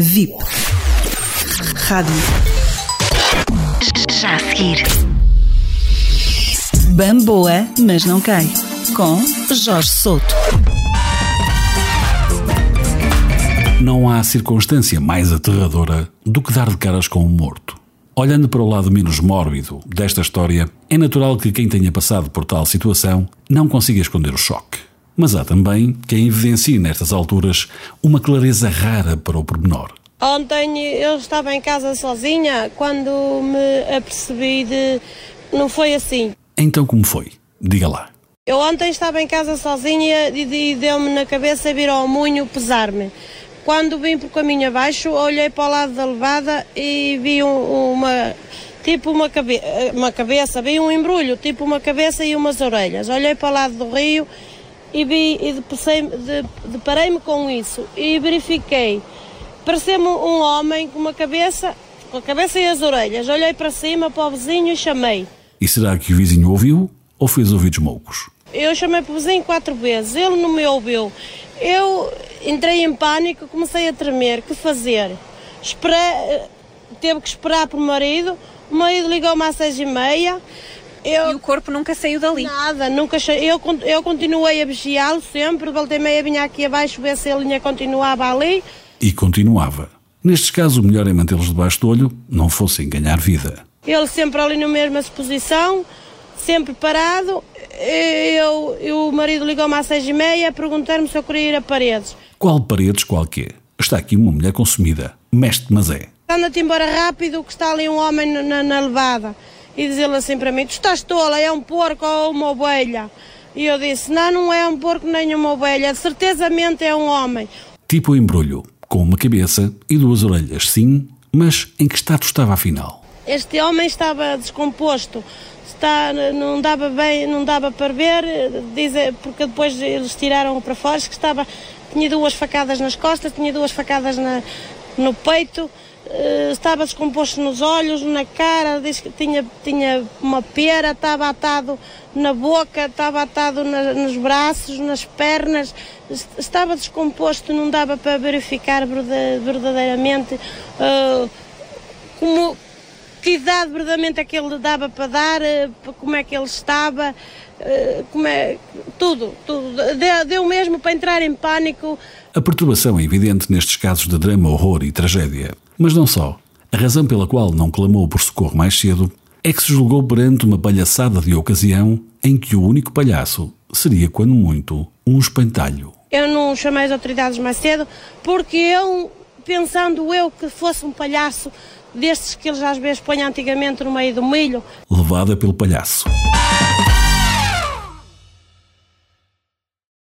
VIP. Rádio. Já a seguir. Bamboa, mas não cai. Com Jorge Souto. Não há circunstância mais aterradora do que dar de caras com um morto. Olhando para o lado menos mórbido desta história, é natural que quem tenha passado por tal situação não consiga esconder o choque. Mas há também quem evidencie nestas alturas uma clareza rara para o pormenor. Ontem eu estava em casa sozinha quando me apercebi de. Não foi assim. Então como foi? Diga lá. Eu ontem estava em casa sozinha e, deu-me na cabeça vir ao munho pesar-me. Quando vim por caminho abaixo, olhei para o lado da levada e vi um, uma. Tipo uma, cabe uma cabeça, vi um embrulho, tipo uma cabeça e umas orelhas. Olhei para o lado do rio e vi e deparei-me com isso e verifiquei. Pareceu-me um homem com uma cabeça, com a cabeça e as orelhas. Olhei para cima para o vizinho e chamei. E será que o vizinho ouviu ou fez ouvidos moucos? Eu chamei para o vizinho quatro vezes, ele não me ouviu. Eu entrei em pânico, comecei a tremer. Que fazer? Esperei, teve que esperar para o marido. O marido ligou-me às seis e meia. Eu, e o corpo nunca saiu dali? Nada, nunca eu, eu continuei a vigiá-lo sempre, voltei meia vinha aqui abaixo ver se a linha continuava ali. E continuava. Nestes casos, o melhor é mantê-los debaixo do olho, não fossem ganhar vida. Ele sempre ali na mesma posição, sempre parado. Eu, eu o marido ligou-me às seis e meia a perguntar-me se eu queria ir a paredes. Qual paredes, qual quê? Está aqui uma mulher consumida. Mestre, mas é. Anda-te embora rápido que está ali um homem na, na levada e diz ele assim para mim: Tu estás tola, é um porco ou uma ovelha? E eu disse: Não, não é um porco nem uma ovelha, certezamente é um homem. Tipo embrulho, com uma cabeça e duas orelhas, sim, mas em que estado estava afinal? Este homem estava descomposto, está, não dava bem, não dava para ver, diz, porque depois eles tiraram para fora, que estava, tinha duas facadas nas costas, tinha duas facadas na, no peito, estava descomposto nos olhos, na cara, disse que tinha, tinha uma pera, estava atado na boca, estava atado na, nos braços, nas pernas, estava descomposto, não dava para verificar verdadeiramente uh, como, que idade verdadeiramente é que ele dava para dar, uh, como é que ele estava, como é, tudo, tudo. Deu, deu mesmo para entrar em pânico. A perturbação é evidente nestes casos de drama, horror e tragédia. Mas não só. A razão pela qual não clamou por socorro mais cedo é que se julgou perante uma palhaçada de ocasião em que o único palhaço seria, quando muito, um espantalho. Eu não chamei as autoridades mais cedo porque eu, pensando eu que fosse um palhaço destes que eles às vezes põem antigamente no meio do milho. Levada pelo palhaço.